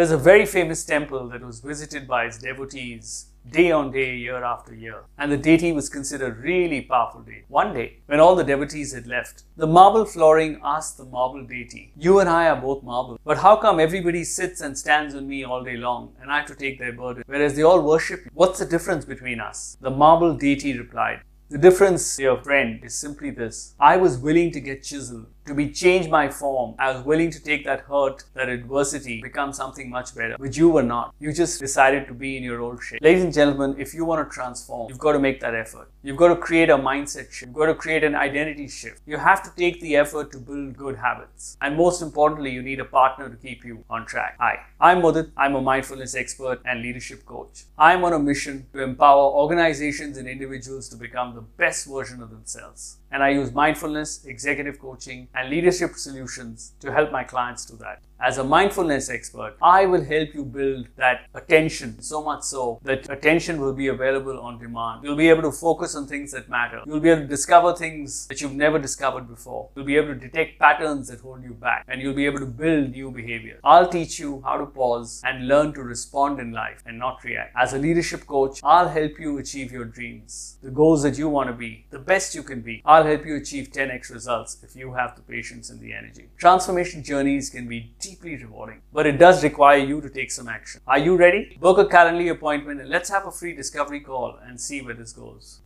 There's a very famous temple that was visited by its devotees day on day, year after year. And the deity was considered really powerful deity. One day, when all the devotees had left, the marble flooring asked the marble deity, You and I are both marble, but how come everybody sits and stands on me all day long and I have to take their burden, whereas they all worship you? What's the difference between us? The marble deity replied, the difference, dear friend, is simply this. I was willing to get chiseled to be change my form. I was willing to take that hurt, that adversity, become something much better, which you were not. You just decided to be in your old shape. Ladies and gentlemen, if you want to transform, you've got to make that effort. You've got to create a mindset shift. You've got to create an identity shift. You have to take the effort to build good habits. And most importantly, you need a partner to keep you on track. Hi, I'm Mudit. I'm a mindfulness expert and leadership coach. I'm on a mission to empower organizations and individuals to become the best version of themselves and I use mindfulness, executive coaching, and leadership solutions to help my clients do that. As a mindfulness expert, I will help you build that attention so much so that attention will be available on demand. You'll be able to focus on things that matter. You'll be able to discover things that you've never discovered before. You'll be able to detect patterns that hold you back and you'll be able to build new behavior. I'll teach you how to pause and learn to respond in life and not react. As a leadership coach, I'll help you achieve your dreams, the goals that you want to be, the best you can be. I'll help you achieve 10x results if you have the patience and the energy. Transformation journeys can be deeply rewarding, but it does require you to take some action. Are you ready? Book a Calendly appointment and let's have a free discovery call and see where this goes.